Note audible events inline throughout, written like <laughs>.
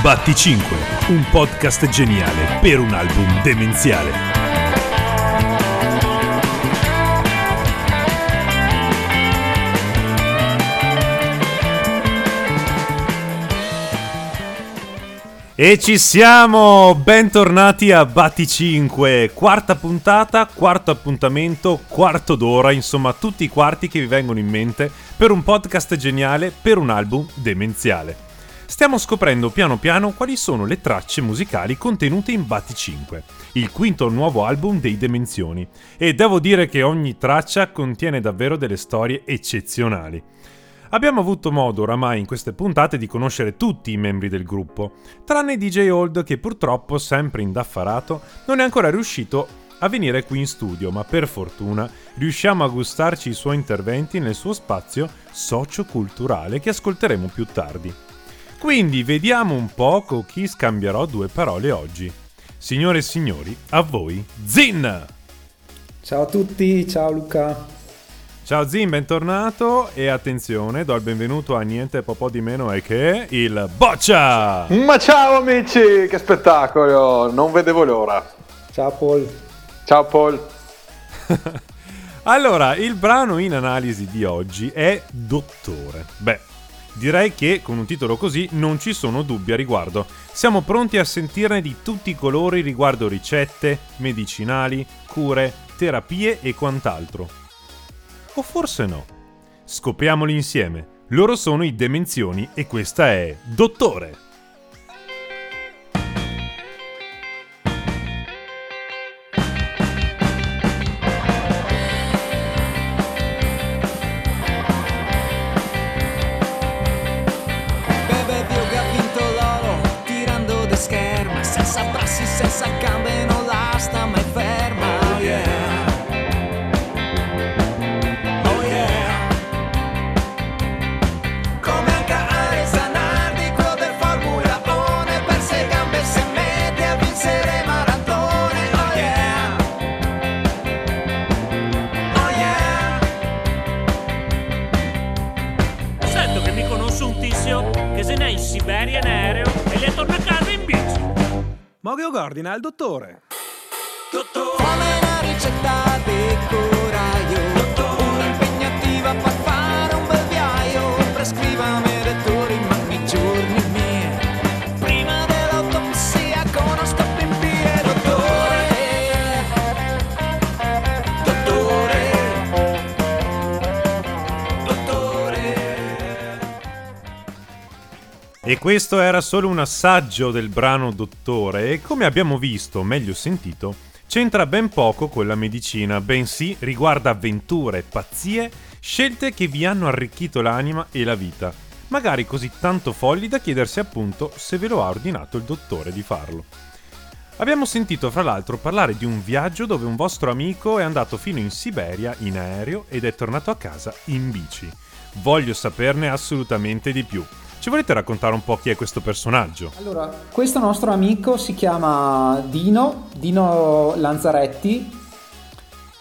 Batti 5, un podcast geniale per un album demenziale. E ci siamo! Bentornati a Batti 5, quarta puntata, quarto appuntamento, quarto d'ora, insomma tutti i quarti che vi vengono in mente per un podcast geniale per un album demenziale. Stiamo scoprendo piano piano quali sono le tracce musicali contenute in Batti 5, il quinto nuovo album dei Dimensioni, e devo dire che ogni traccia contiene davvero delle storie eccezionali. Abbiamo avuto modo oramai in queste puntate di conoscere tutti i membri del gruppo, tranne DJ Old che purtroppo, sempre indaffarato, non è ancora riuscito a venire qui in studio, ma per fortuna riusciamo a gustarci i suoi interventi nel suo spazio socioculturale che ascolteremo più tardi. Quindi vediamo un po' con chi scambierò due parole oggi. Signore e signori, a voi Zin! Ciao a tutti, ciao Luca. Ciao Zin, bentornato e attenzione, do il benvenuto a niente po' di meno è che il Boccia! Ma ciao amici, che spettacolo, non vedevo l'ora. Ciao Paul. Ciao Paul. <laughs> allora, il brano in analisi di oggi è Dottore. Beh, Direi che con un titolo così non ci sono dubbi a riguardo. Siamo pronti a sentirne di tutti i colori riguardo ricette, medicinali, cure, terapie e quant'altro. O forse no. Scopriamoli insieme. Loro sono i Demenzioni e questa è Dottore. essa cama. Ordina al dottore. Dottore, fammi una ricetta di coraggio. Dottore, un'impegnativa per fare un bel viaggio. Prescrivami lettori, E questo era solo un assaggio del brano Dottore e come abbiamo visto, o meglio sentito, c'entra ben poco con la medicina, bensì riguarda avventure, pazzie, scelte che vi hanno arricchito l'anima e la vita, magari così tanto folli da chiedersi appunto se ve lo ha ordinato il dottore di farlo. Abbiamo sentito fra l'altro parlare di un viaggio dove un vostro amico è andato fino in Siberia in aereo ed è tornato a casa in bici. Voglio saperne assolutamente di più. Ci volete raccontare un po' chi è questo personaggio? Allora, questo nostro amico si chiama Dino, Dino Lanzaretti,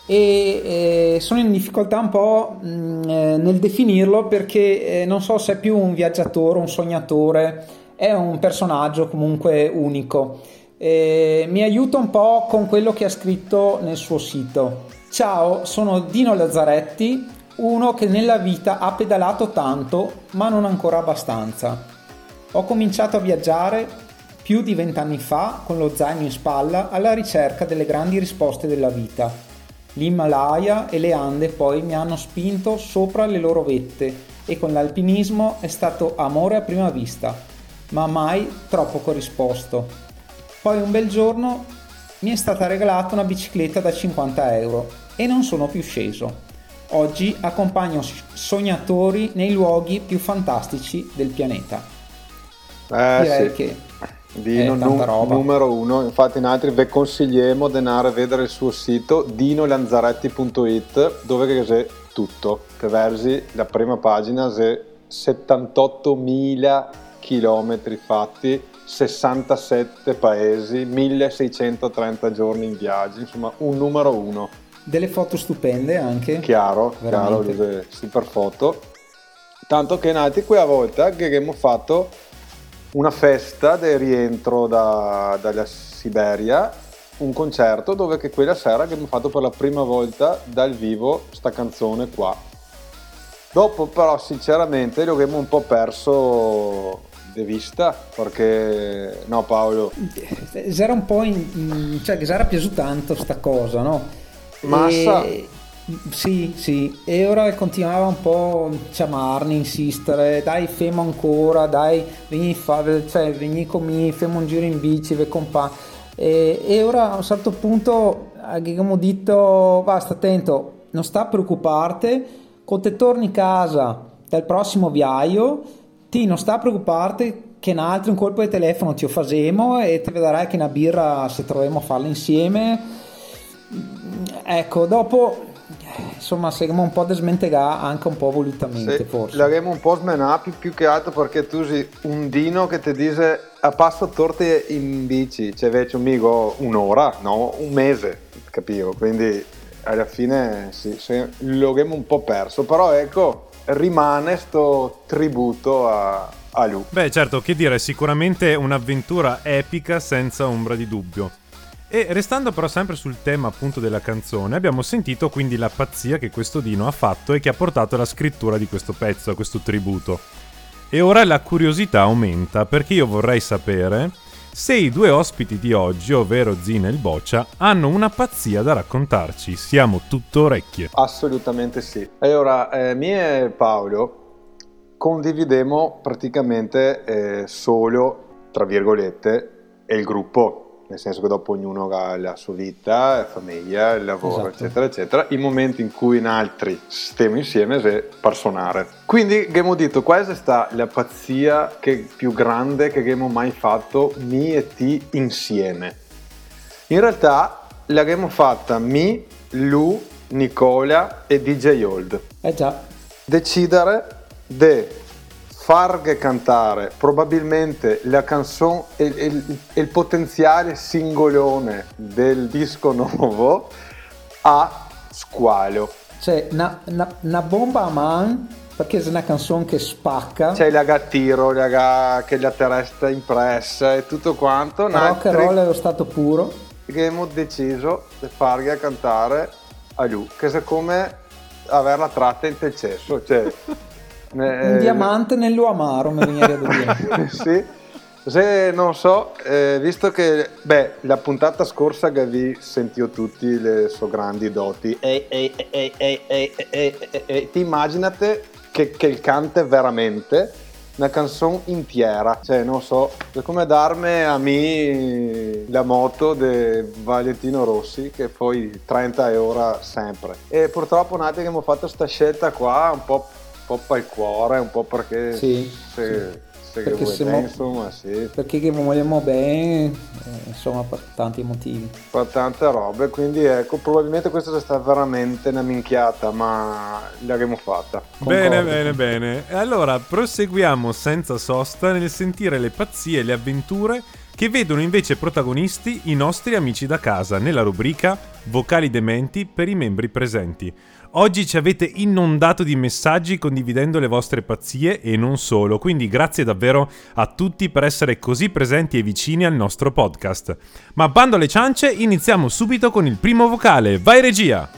e eh, sono in difficoltà un po' mh, mm, eh, nel definirlo perché eh, non so se è più un viaggiatore, un sognatore, è un personaggio comunque unico. mi aiuta un po' con quello che ha scritto nel suo sito. Ciao, sono Dino Lazzaretti, uno che nella vita ha pedalato tanto ma non ancora abbastanza. Ho cominciato a viaggiare più di vent'anni fa con lo zaino in spalla alla ricerca delle grandi risposte della vita. L'Himalaya e le Ande poi mi hanno spinto sopra le loro vette e con l'alpinismo è stato amore a prima vista, ma mai troppo corrisposto. Poi un bel giorno mi è stata regalata una bicicletta da 50 euro e non sono più sceso. Oggi accompagno sognatori nei luoghi più fantastici del pianeta. Eh, Direi sì. che Dino num- numero uno, infatti in altri vi consigliamo di andare a vedere il suo sito dinolanzaretti.it dove c'è tutto, che versi la prima pagina c'è 78.000 chilometri fatti, 67 paesi, 1630 giorni in viaggio, insomma un numero uno delle foto stupende anche. Chiaro, Veramente. chiaro, super foto. Tanto che nati qui a volta che abbiamo fatto una festa del rientro da, dalla Siberia, un concerto dove che quella sera abbiamo fatto per la prima volta dal vivo sta canzone qua. Dopo però sinceramente lo abbiamo un po' perso di vista perché no Paolo era un po' in, cioè che era piaciuto tanto sta cosa no massa? E, sì sì. E ora continuava un po' a chiamarmi insistere dai femo ancora dai vieni, fa, cioè, vieni con me femo un giro in bici ve compa e, e ora a un certo punto abbiamo detto basta attento non sta a preoccuparti quando te torni a casa dal prossimo viaio ti non sta a preoccuparti che un altro un colpo di telefono ti facciamo e ti vedrai che una birra se troviamo a farla insieme ecco dopo insomma seguiamo un po' da smentegare anche un po' volutamente sì, forse l'avremo un po' smenato più, più che altro perché tu sei un dino che ti dice a passo torte in bici cioè invece un migo un'ora no un mese capivo quindi alla fine sì, lo abbiamo un po' perso però ecco rimane sto tributo a, a Lu. Beh, certo, che dire, sicuramente un'avventura epica senza ombra di dubbio. E restando però sempre sul tema appunto della canzone, abbiamo sentito quindi la pazzia che questo Dino ha fatto e che ha portato alla scrittura di questo pezzo, a questo tributo. E ora la curiosità aumenta perché io vorrei sapere se i due ospiti di oggi, ovvero Zina e il Boccia, hanno una pazzia da raccontarci. Siamo tutto orecchie. Assolutamente sì. Allora, eh, me e Paolo condividemo praticamente eh, solo, tra virgolette, il gruppo nel senso che dopo ognuno ha la sua vita, la famiglia, il lavoro, esatto. eccetera, eccetera, i momenti in cui in altri stiamo insieme se per suonare. Quindi abbiamo detto, questa è stata la pazzia che, più grande che abbiamo mai fatto, mi e ti insieme. In realtà l'abbiamo fatta mi, Lu, Nicola e DJ Old. Eh già. Decidere di farghe cantare probabilmente la canzone e il, il, potenziale singolone del disco <laughs> nuovo a squalo. Cioè, una bomba a man perché è una canzone che spacca. C'è la gattiro, la che la terrestre impressa e tutto quanto. Rock and roll è lo stato puro. Che abbiamo deciso di fargli cantare a lui, che è come averla tratta in te cesso, cioè <laughs> un eh, diamante nello amaro, mi viene da dire. <laughs> sì. Se non so, eh, visto che beh, la puntata scorsa che vi sentito tutti le sue grandi doti, e, e, e, ti immaginate che, che il cante veramente una canzone intera, cioè non so, è come darmi a me la moto di Valentino Rossi che poi 30 euro sempre. E purtroppo un attimo che abbiamo fatto questa scelta qua un po' po' per il cuore, un po' perché sì, se, sì. se perché siamo, bene, insomma, sì. Perché che vogliamo bene, eh, insomma, per tanti motivi. Per tante robe, quindi ecco, probabilmente questa è stata veramente una minchiata, ma l'abbiamo fatta. Concordo. Bene, bene, bene. E allora proseguiamo senza sosta nel sentire le pazzie e le avventure che vedono invece protagonisti i nostri amici da casa nella rubrica Vocali dementi per i membri presenti. Oggi ci avete inondato di messaggi condividendo le vostre pazzie e non solo, quindi grazie davvero a tutti per essere così presenti e vicini al nostro podcast. Ma bando alle ciance, iniziamo subito con il primo vocale. Vai regia!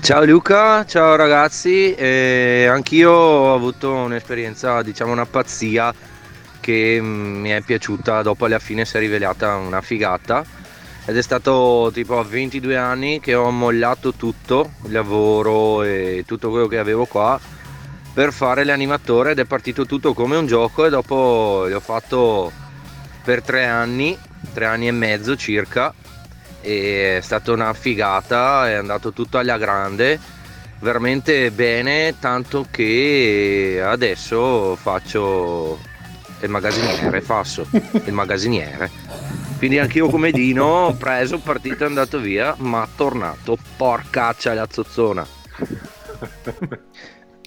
Ciao Luca, ciao ragazzi, eh, anch'io ho avuto un'esperienza, diciamo una pazzia che mm, mi è piaciuta, dopo alla fine si è rivelata una figata ed è stato tipo a 22 anni che ho mollato tutto, il lavoro e tutto quello che avevo qua per fare l'animatore ed è partito tutto come un gioco e dopo l'ho fatto per tre anni, tre anni e mezzo circa e è stata una figata, è andato tutto alla grande, veramente bene, tanto che adesso faccio il magazziniere, Fasso, il magazziniere. Quindi anch'io come Dino ho preso, partito andato via, ma tornato. Porcaccia la zozzona.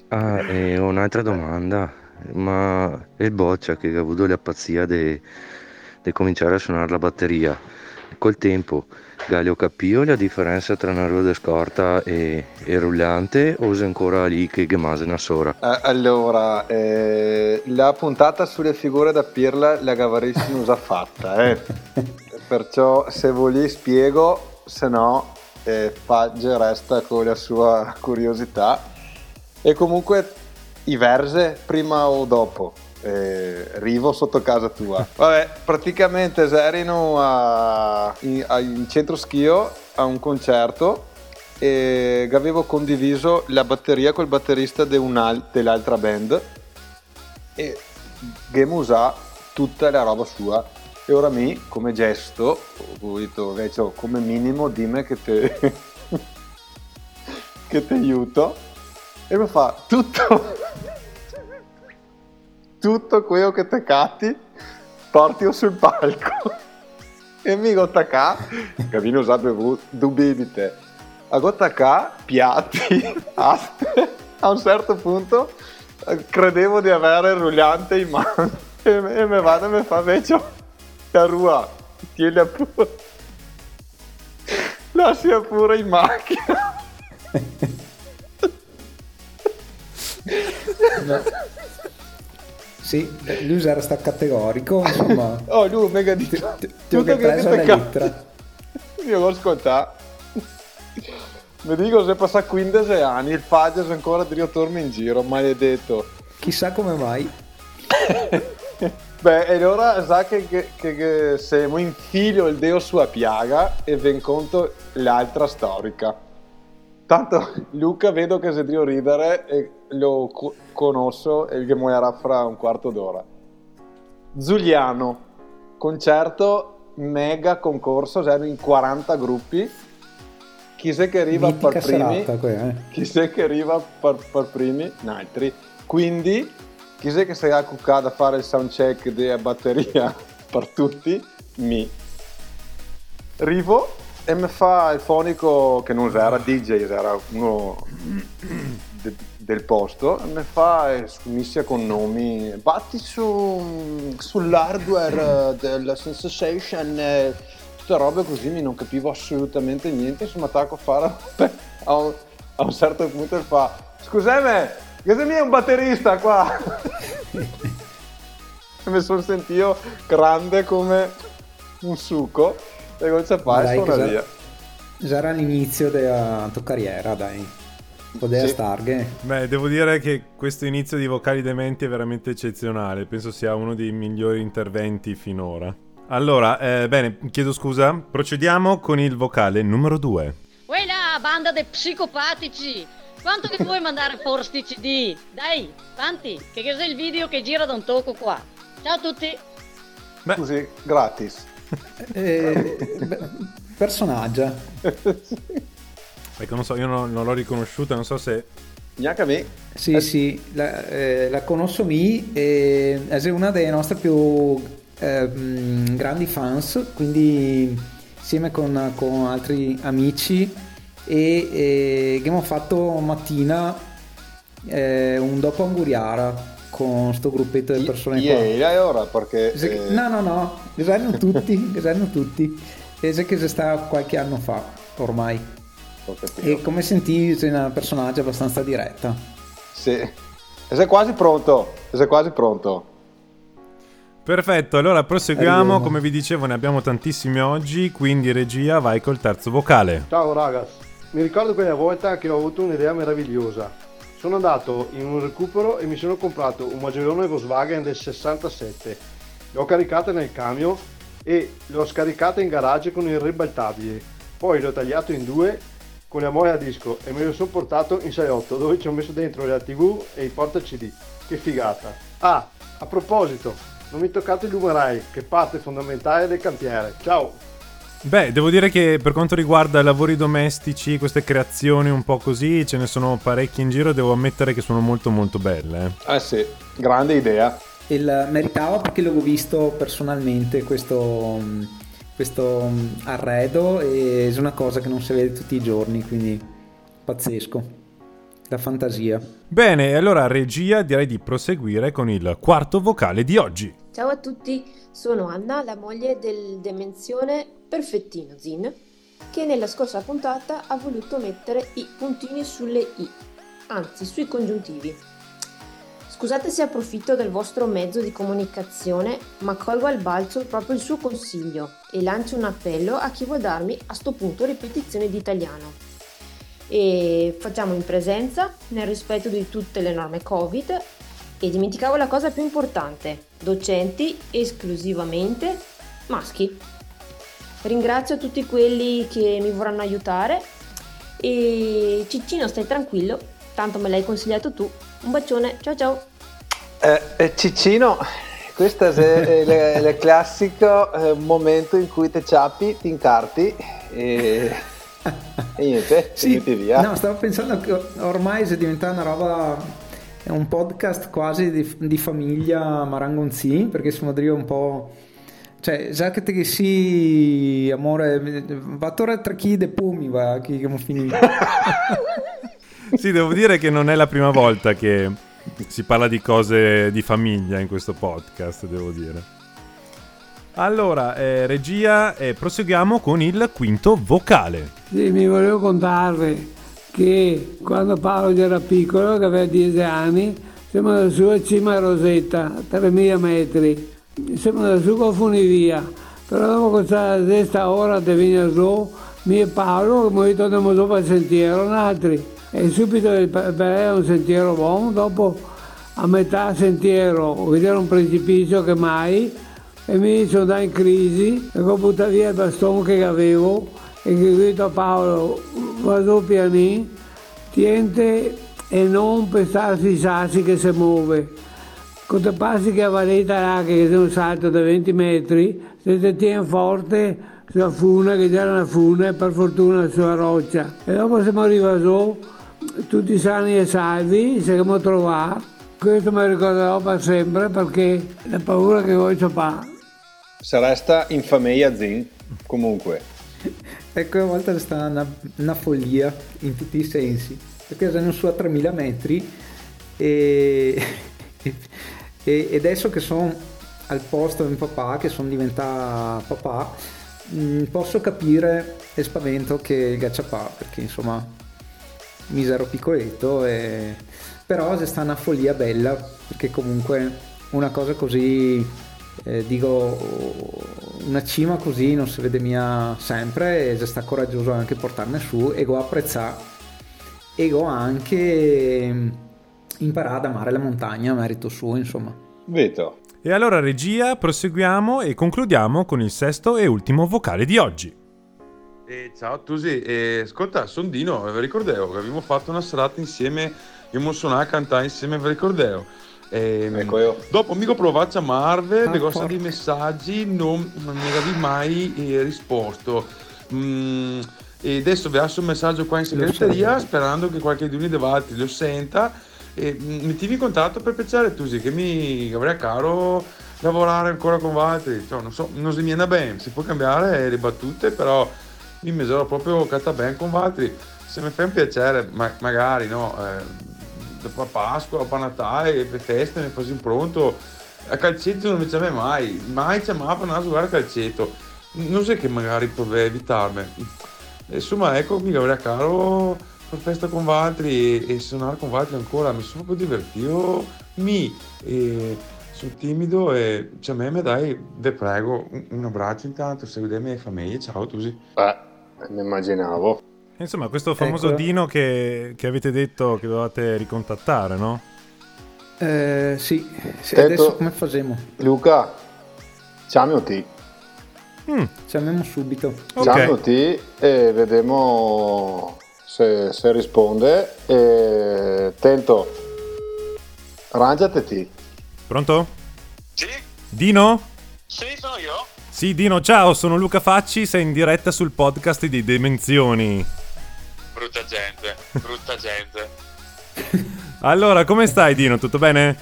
Ah, e un'altra domanda. Ma il Boccia che ha avuto la pazzia di cominciare a suonare la batteria, col tempo Galio capio la differenza tra una ruota scorta e, e rullante o se ancora lì che gemase una sora? Eh, allora, eh, la puntata sulle figure da pirla la gavarissimo già fatta, eh. <laughs> perciò se voli spiego, se no eh, Fagge resta con la sua curiosità e comunque i verse prima o dopo? Eh, Rivo sotto casa tua. <laughs> Vabbè, praticamente erano a, in, a, in centro schio a un concerto e avevo condiviso la batteria col batterista de dell'altra band e Game usa tutta la roba sua. E ora mi come gesto ho detto invece come minimo dimmi che te <laughs> che ti aiuto. E mi fa tutto tutto quello che te catti porti sul palco. E mi gotta che vi non sapevo dubbi di te. A gotta piatti <laughs> aste. A un certo punto eh, credevo di avere il rullante in mano e, e mi vado e mi fa invece la rua. Tieni pure. Lascia pure in macchina <laughs> sì, lui era categorico, <laughs> insomma. oh, lui mega di ti, ho preso la lettera. <laughs> Io l'ho ascoltato. <laughs> Mi dico se passa 15 anni, il Fages ancora di ritorno in giro, maledetto. Chissà come mai. Beh, e allora sa che, che, che, che se mi infilio il deo sua piaga e ven conto l'altra storica. Tanto Luca vedo che se dio ridere e lo conosco e che muoierà fra un quarto d'ora. Giuliano, concerto mega concorso, erano in 40 gruppi. Chi sei che arriva Mitica per primi? Serata, eh. Chi sei che arriva per, per primi? Altri. Quindi, chi sei che sarà cuccato a fare il soundcheck della batteria <laughs> per tutti? Mi. Rivo e mi fa il fonico che non era DJ, era uno de, del posto, mi fa scommissa con nomi, batti su, sull'hardware della Sensation, e tutte robe così, mi non capivo assolutamente niente, insomma attacco a fare, a un, a un certo punto fa, scusami, che sei un batterista qua? <laughs> mi sono sentito grande come un succo e suona via. Già era l'inizio della tua carriera, dai. Un po' delle sì. starghe. Beh, devo dire che questo inizio di vocali dementi è veramente eccezionale. Penso sia uno dei migliori interventi finora. Allora, eh, bene, chiedo scusa. Procediamo con il vocale numero 2. Uè là, banda dei psicopatici! Quanto che puoi mandare fuori sti CD? Dai, avanti, che cos'è il video che gira da un tocco qua. Ciao a tutti! Beh. Scusi, gratis. eh, personaggio. <laughs> Perché non so, io non, non l'ho riconosciuta, non so se... Neanche a me. Sì, eh. sì, la, eh, la conosco mi e è una delle nostre più eh, grandi fans, quindi insieme con, con altri amici e, e abbiamo fatto mattina eh, un dopo Anguriara con sto gruppetto di persone I, qua. Ieri ora perché... Eh... No, no, no, erano tutti, <laughs> erano tutti. E che si sta qualche anno fa, ormai. E come senti sei una personaggio abbastanza diretta. Sì. E sei quasi pronto, sei quasi pronto. Perfetto, allora proseguiamo, come vi dicevo ne abbiamo tantissimi oggi, quindi regia vai col terzo vocale. Ciao ragazzi, mi ricordo quella volta che ho avuto un'idea meravigliosa sono andato in un recupero e mi sono comprato un Maggiorone Volkswagen del 67. L'ho caricata nel camion e l'ho scaricata in garage con il ribaltabile. Poi l'ho tagliato in due con la molla a disco e me lo sono portato in 6.8 dove ci ho messo dentro la tv e i porta CD. Che figata! Ah, a proposito, non mi toccate il numerai, che parte fondamentale del cantiere. Ciao! Beh, devo dire che per quanto riguarda lavori domestici, queste creazioni un po' così, ce ne sono parecchie in giro, devo ammettere che sono molto molto belle. Eh sì, grande idea. Il meritava perché l'avevo visto personalmente questo, questo arredo e è una cosa che non si vede tutti i giorni, quindi pazzesco. La fantasia. Bene, allora regia direi di proseguire con il quarto vocale di oggi. Ciao a tutti, sono Anna, la moglie del demenzione Perfettino Zin, che nella scorsa puntata ha voluto mettere i puntini sulle i, anzi sui congiuntivi. Scusate se approfitto del vostro mezzo di comunicazione, ma colgo al balzo proprio il suo consiglio e lancio un appello a chi vuol darmi a sto punto ripetizioni di italiano. E facciamo in presenza, nel rispetto di tutte le norme Covid, e dimenticavo la cosa più importante, docenti esclusivamente maschi. Ringrazio tutti quelli che mi vorranno aiutare e Ciccino stai tranquillo, tanto me l'hai consigliato tu. Un bacione, ciao ciao! Eh, eh Ciccino, questo è il classico eh, momento in cui te ciapi, ti incarti e, e niente, sì, via. No, stavo pensando che ormai si diventa una roba è un podcast quasi di, di famiglia Marangonzi, perché sono Drio un po'... Cioè, già che te sì, amore, va ora tra chi de pumi va, chi che finito. <laughs> sì, devo dire che non è la prima volta che si parla di cose di famiglia in questo podcast, devo dire. Allora, eh, regia, eh, proseguiamo con il quinto vocale. Sì, mi volevo contarvi che quando Paolo era piccolo, che aveva 10 anni, siamo da su a cima Rosetta, 3000 metri, siamo da su con Funivia, però dopo questa sesta ora di venire su, mio e Paolo, noi torniamo su per il sentiero, altri, e subito è un sentiero buono, dopo a metà sentiero vedere un precipizio che mai, e mi sono andato in crisi, e ho buttato via il bastone che avevo, e che grido a Paolo, vado piani, tiente e non pesarsi i sassi che si muove. Quando passi che a Valeta là, che è un salto da 20 metri, se ti tieni forte sulla funa, che c'era una funa, e per fortuna sulla roccia. E dopo siamo arrivati su, tutti sani e salvi, siamo trovati. Questo mi ricorderò per sempre perché la paura che voi c'ho fa. Se resta in famiglia Zin, comunque. <laughs> ecco a volte è una, una, follia in tutti i sensi perché sono su a 3000 metri e, <laughs> e, e adesso che sono al posto di mio papà che sono diventato papà mm, posso capire il spavento che gacciapà perché insomma misero piccoletto e... però se sta una follia bella perché comunque una cosa così eh, dico una cima così non si vede mia sempre e se sta coraggioso anche portarne su e go apprezzare e go anche mm, imparare ad amare la montagna a merito suo insomma. Veto e allora regia proseguiamo e concludiamo con il sesto e ultimo vocale di oggi eh, ciao Tusi, eh, ascolta, sono Dino, vi ricordavo che abbiamo fatto una serata insieme, abbiamo suonato a cantare insieme, vi ricordavo. E, ecco io. Dopo mi provato a chiamarvi, ah, ho dei messaggi, non, non mi avevi mai eh, risposto. Mm, e adesso vi lascio un messaggio qua in segreteria sperando che qualche di voi lo senta e mm, mettimi in contatto per piacere tu sì, che mi avrei caro lavorare ancora con voi cioè, non so, non si mi viene bene si può cambiare le battute però mi misero proprio catta bene con voi se mi fa un piacere ma, magari no eh, per Pasqua per Natale, per feste, mi fai pronto. A calcetto non mi c'è mai, mai c'è mai per andare a giocare a calcetto. Non so che magari potrei evitarmi. Insomma, ecco, mi avrei caro fare festa con altri e, e suonare con altri ancora. Mi sono proprio divertito. Mi e sono timido e cioè, a me dai, vi prego, un, un abbraccio intanto, seguite le famiglie. Ciao Tusi. Eh, mi immaginavo. Insomma, questo famoso ecco. Dino che, che, avete detto che dovevate ricontattare, no? Eh, sì, sì adesso come facciamo? Luca, chiamati. Mm. Chiamiamo subito. Okay. Chiamati e vediamo se, se risponde. E... Tento, arrangiati. Pronto? Sì. Dino? Sì, sono io. Sì, Dino, ciao, sono Luca Facci, sei in diretta sul podcast di Dimensioni brutta gente, brutta gente. <laughs> allora, come stai Dino? Tutto bene?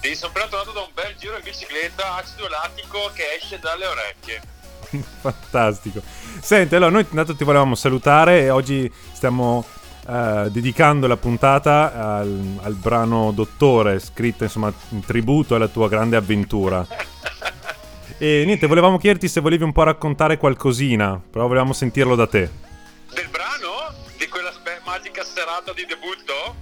Sì, sono appena tornato da un bel giro in bicicletta, acido lattico che esce dalle orecchie. <laughs> Fantastico. Senti, allora noi intanto ti volevamo salutare e oggi stiamo uh, dedicando la puntata al, al, brano Dottore, scritto insomma in tributo alla tua grande avventura. <laughs> E niente, volevamo chiederti se volevi un po' raccontare qualcosina, però volevamo sentirlo da te. Del brano? Di quella spe- magica serata di debutto?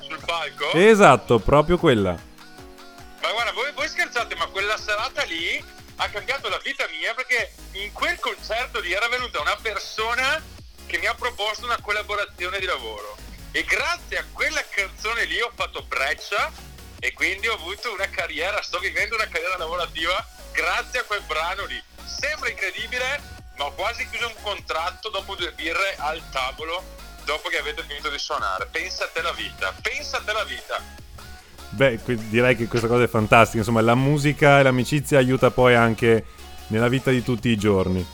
Sul palco? Esatto, proprio quella. Ma guarda, voi, voi scherzate, ma quella serata lì ha cambiato la vita mia perché in quel concerto lì era venuta una persona che mi ha proposto una collaborazione di lavoro e grazie a quella canzone lì ho fatto breccia e quindi ho avuto una carriera, sto vivendo una carriera lavorativa grazie a quel brano lì. Sembra incredibile, ma ho quasi chiuso un contratto dopo due birre al tavolo dopo che avete finito di suonare. Pensa a te la vita, pensa a te la vita. Beh, direi che questa cosa è fantastica. Insomma, la musica e l'amicizia aiuta poi anche nella vita di tutti i giorni.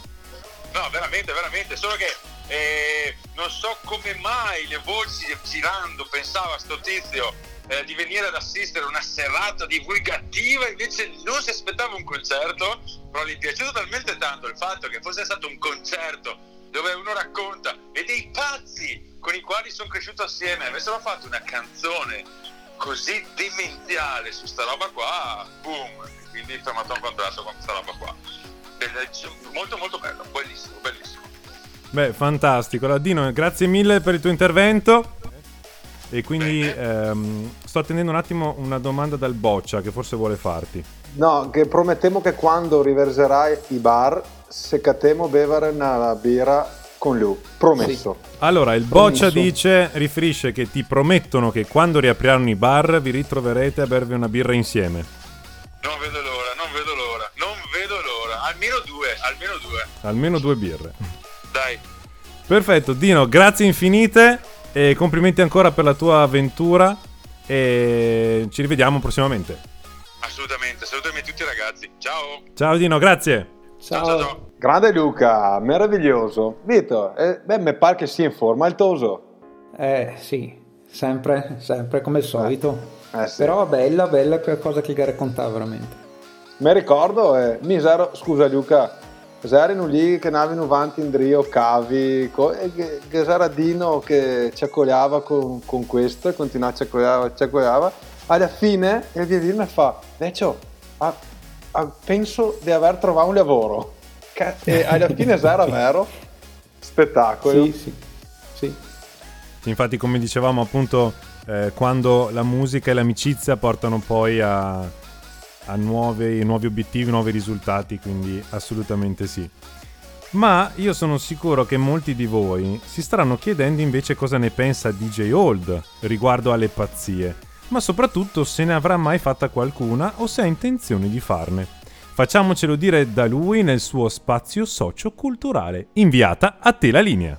No, veramente, veramente. Solo che eh, non so come mai le voci girando pensava a sto tizio eh, di venire ad assistere una serata divulgativa, invece non si aspettava un concerto, però gli è piaciuto talmente tanto il fatto che fosse stato un concerto dove uno racconta e dei pazzi con i quali sono cresciuto assieme avessero fatto una canzone così demenziale su sta roba qua, boom, quindi ho fermato un contratto con questa roba qua. Molto molto bello, bellissimo, bellissimo. Beh, fantastico. Allora, Dino, grazie mille per il tuo intervento. E quindi ehm, sto attendendo un attimo una domanda dal Boccia che forse vuole farti. No, che promettiamo che quando riverserai i bar, seccatemo bevere una birra con lui. Promesso. Sì. Allora, il Boccia dice, riferisce che ti promettono che quando riapriranno i bar vi ritroverete a bervi una birra insieme. Non vedo l'ora, non vedo l'ora, non vedo l'ora. Almeno due, almeno due. Almeno due birre. Dai. Perfetto, Dino, grazie infinite e complimenti ancora per la tua avventura e ci rivediamo prossimamente. Assolutamente, salutami tutti ragazzi. Ciao. Ciao Dino, grazie. Ciao. ciao, ciao. Grande Luca, meraviglioso. Vito, eh, beh, mi pare che sia in forma il Toso. Eh sì, sempre, sempre come al solito. Eh, sì. Però bella, bella quella che raccontava veramente. Mi ricordo, eh, misero, scusa Luca, erano lì che andavano avanti in drio, cavi, co- e che, che era Dino che ci accogliava con, con questo, continuava a ci accogliava, ci accogliava. Alla fine il via mi fa, ah, penso di aver trovato un lavoro e alla fine era vero spettacolo sì, sì, sì. infatti come dicevamo appunto eh, quando la musica e l'amicizia portano poi a, a nuovi, nuovi obiettivi nuovi risultati quindi assolutamente sì ma io sono sicuro che molti di voi si staranno chiedendo invece cosa ne pensa DJ Old riguardo alle pazzie, ma soprattutto se ne avrà mai fatta qualcuna o se ha intenzione di farne. Facciamocelo dire da lui nel suo spazio socio-culturale. Inviata a te la linea.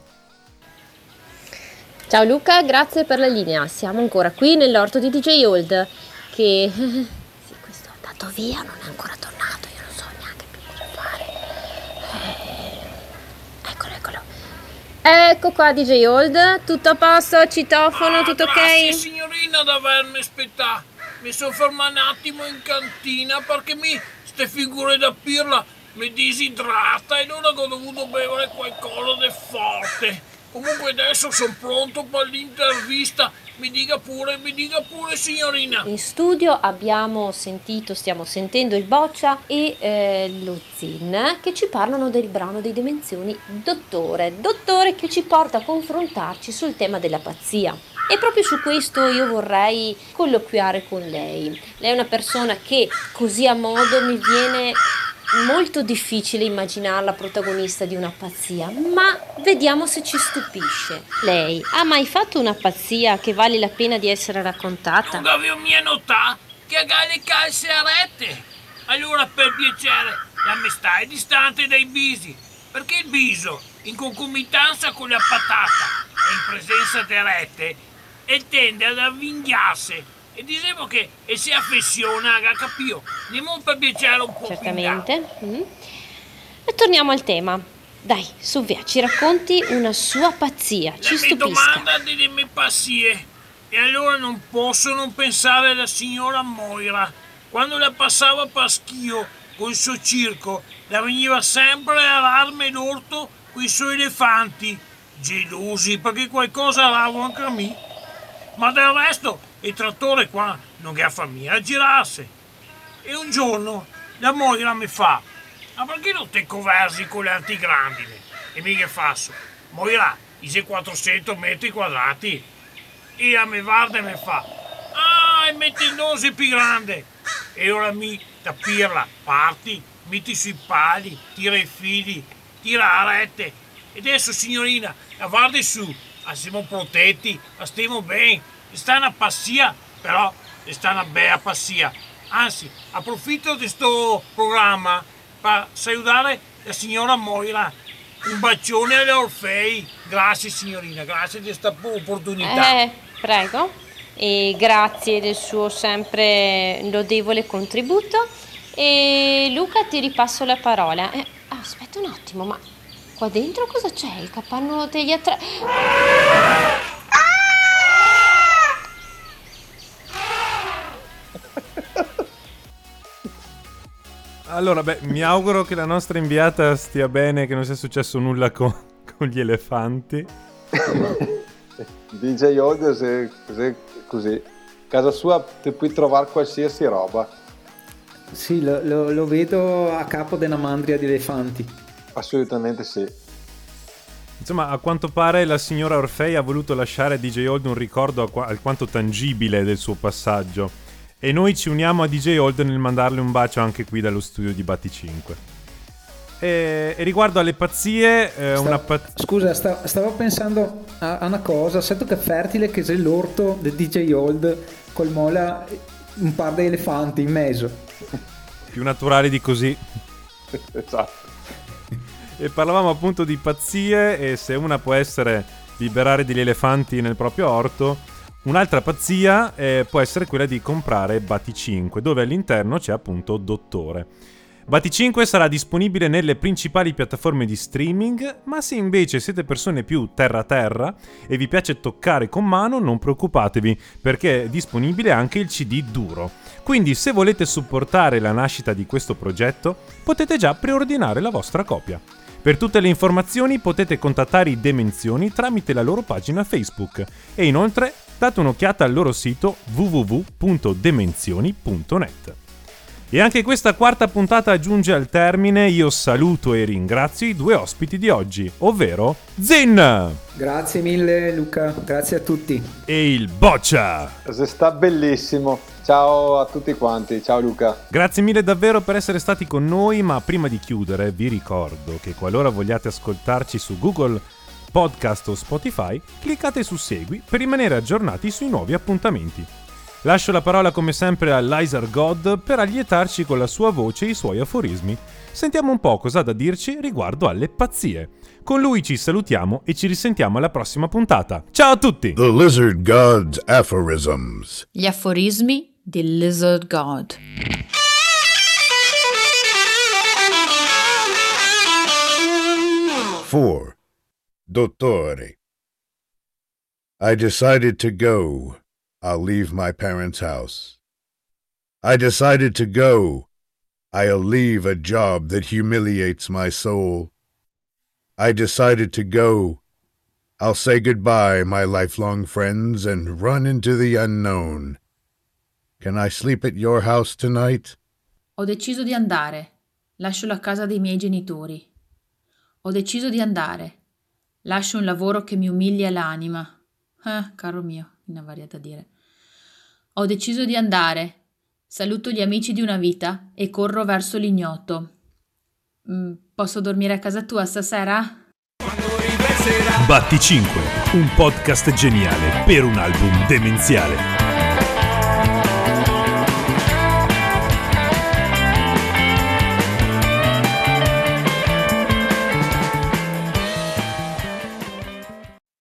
Ciao Luca, grazie per la linea. Siamo ancora qui nell'orto di DJ Old che... <laughs> andato via, non è ancora tornato, io non so neanche più cosa fare. Eh... Eccolo, eccolo. Ecco qua DJ Old, tutto a posto, citofono, ah, tutto ok? Grazie signorina da avermi aspettato. Mi sono fermato un attimo in cantina perché mi ste figure da pirla mi disidrata e allora ho dovuto bere qualcosa di forte. Comunque adesso sono pronto per l'intervista. Mi dica pure, mi dica pure signorina. In studio abbiamo sentito, stiamo sentendo il Boccia e eh, lo Zin che ci parlano del brano dei Dimensioni Dottore. Dottore che ci porta a confrontarci sul tema della pazzia. E proprio su questo io vorrei colloquiare con lei. Lei è una persona che così a modo mi viene molto difficile immaginarla protagonista di una pazzia, ma vediamo se ci stupisce. Lei ha mai fatto una pazzia che vale la pena di essere raccontata? Non avevo mia nota che ha le calze a rete. Allora per piacere, la mestà è distante dai bisi, perché il biso, in concomitanza con la patata e in presenza di rete, tende ad avvinghiarsi. E dicevo che e si affeziona a capio. Andiamo per piacere un po' Certamente. Mm. E torniamo al tema. Dai, su via, ci racconti una sua pazzia, ci La stupisca. domanda delle mie pazzie. E allora non posso non pensare alla signora Moira. Quando la passava per schio con il suo circo, la veniva sempre a darmi l'orto con i suoi elefanti. Gelosi perché qualcosa avevo anche a me. Ma del resto il trattore qua non è a famiglia a girarsi. E un giorno la Moira mi fa, ma perché non te conversi con le antigrandine? E mica faccio, morirà, i 400 metri quadrati. E a me guarda e mi fa, ah, e metti il nose più grande. E ora mi tapirla, parti, metti sui pali, tira i fili, tira la rete. E adesso signorina, guardi su, siamo protetti, stiamo bene, sta una passia, però sta una bella passia. Anzi, approfitto di questo programma per salutare la signora Moira. Un bacione alle Orfei. Grazie signorina, grazie di questa opportunità. Eh, prego. E grazie del suo sempre lodevole contributo. E Luca ti ripasso la parola. Eh, aspetta un attimo, ma qua dentro cosa c'è? Il capanno degli attrezzi. Allora, beh, mi auguro che la nostra inviata stia bene, che non sia successo nulla con, con gli elefanti. <laughs> DJ Old, se, se così, casa sua ti puoi trovare qualsiasi roba. Sì, lo, lo, lo vedo a capo della mandria di elefanti. Assolutamente sì. Insomma, a quanto pare la signora Orfei ha voluto lasciare a DJ Old un ricordo alquanto tangibile del suo passaggio e noi ci uniamo a DJ Old nel mandarle un bacio anche qui dallo studio di Batti 5. E, e riguardo alle pazzie, eh, Sta, una paz- Scusa, sta, stavo pensando a, a, una cosa. Sento che è fertile che sei l'orto del DJ Old col mola un par di elefanti in mezzo. Più naturale di così. <laughs> esatto. E parlavamo appunto di pazzie e se una può essere liberare degli elefanti nel proprio orto, Un'altra pazzia eh, può essere quella di comprare Bati 5, dove all'interno c'è appunto Dottore. Bati 5 sarà disponibile nelle principali piattaforme di streaming, ma se invece siete persone più terra-terra e vi piace toccare con mano, non preoccupatevi, perché è disponibile anche il CD duro. Quindi se volete supportare la nascita di questo progetto, potete già preordinare la vostra copia. Per tutte le informazioni potete contattare i Demenzioni tramite la loro pagina Facebook e inoltre date un'occhiata al loro sito www.demenzioni.net. E anche questa quarta puntata giunge al termine, io saluto e ringrazio i due ospiti di oggi, ovvero Zin! Grazie mille Luca, grazie a tutti. E il Boccia! Se sta bellissimo. Ciao a tutti quanti, ciao Luca. Grazie mille davvero per essere stati con noi, ma prima di chiudere vi ricordo che qualora vogliate ascoltarci su Google Podcast o Spotify, cliccate su Segui per rimanere aggiornati sui nuovi appuntamenti. Lascio la parola come sempre a Lizer God per allietarci con la sua voce e i suoi aforismi. Sentiamo un po' cosa ha da dirci riguardo alle pazzie. Con lui ci salutiamo e ci risentiamo alla prossima puntata. Ciao a tutti! The Lizard God's Aphorisms. Gli aforismi di Lizard God. Four. Dottore. I decided to go. I'll leave my parents' house. I decided to go. I'll leave a job that humiliates my soul. I decided to go. I'll say goodbye, my lifelong friends, and run into the unknown. Can I sleep at your house tonight? Ho deciso di andare. Lascio la casa dei miei genitori. Ho deciso di andare. Lascio un lavoro che mi umilia l'anima. Eh, caro mio, non avrei da dire. Ho deciso di andare. Saluto gli amici di una vita e corro verso l'ignoto. Mm, posso dormire a casa tua stasera? Batti 5, un podcast geniale per un album demenziale.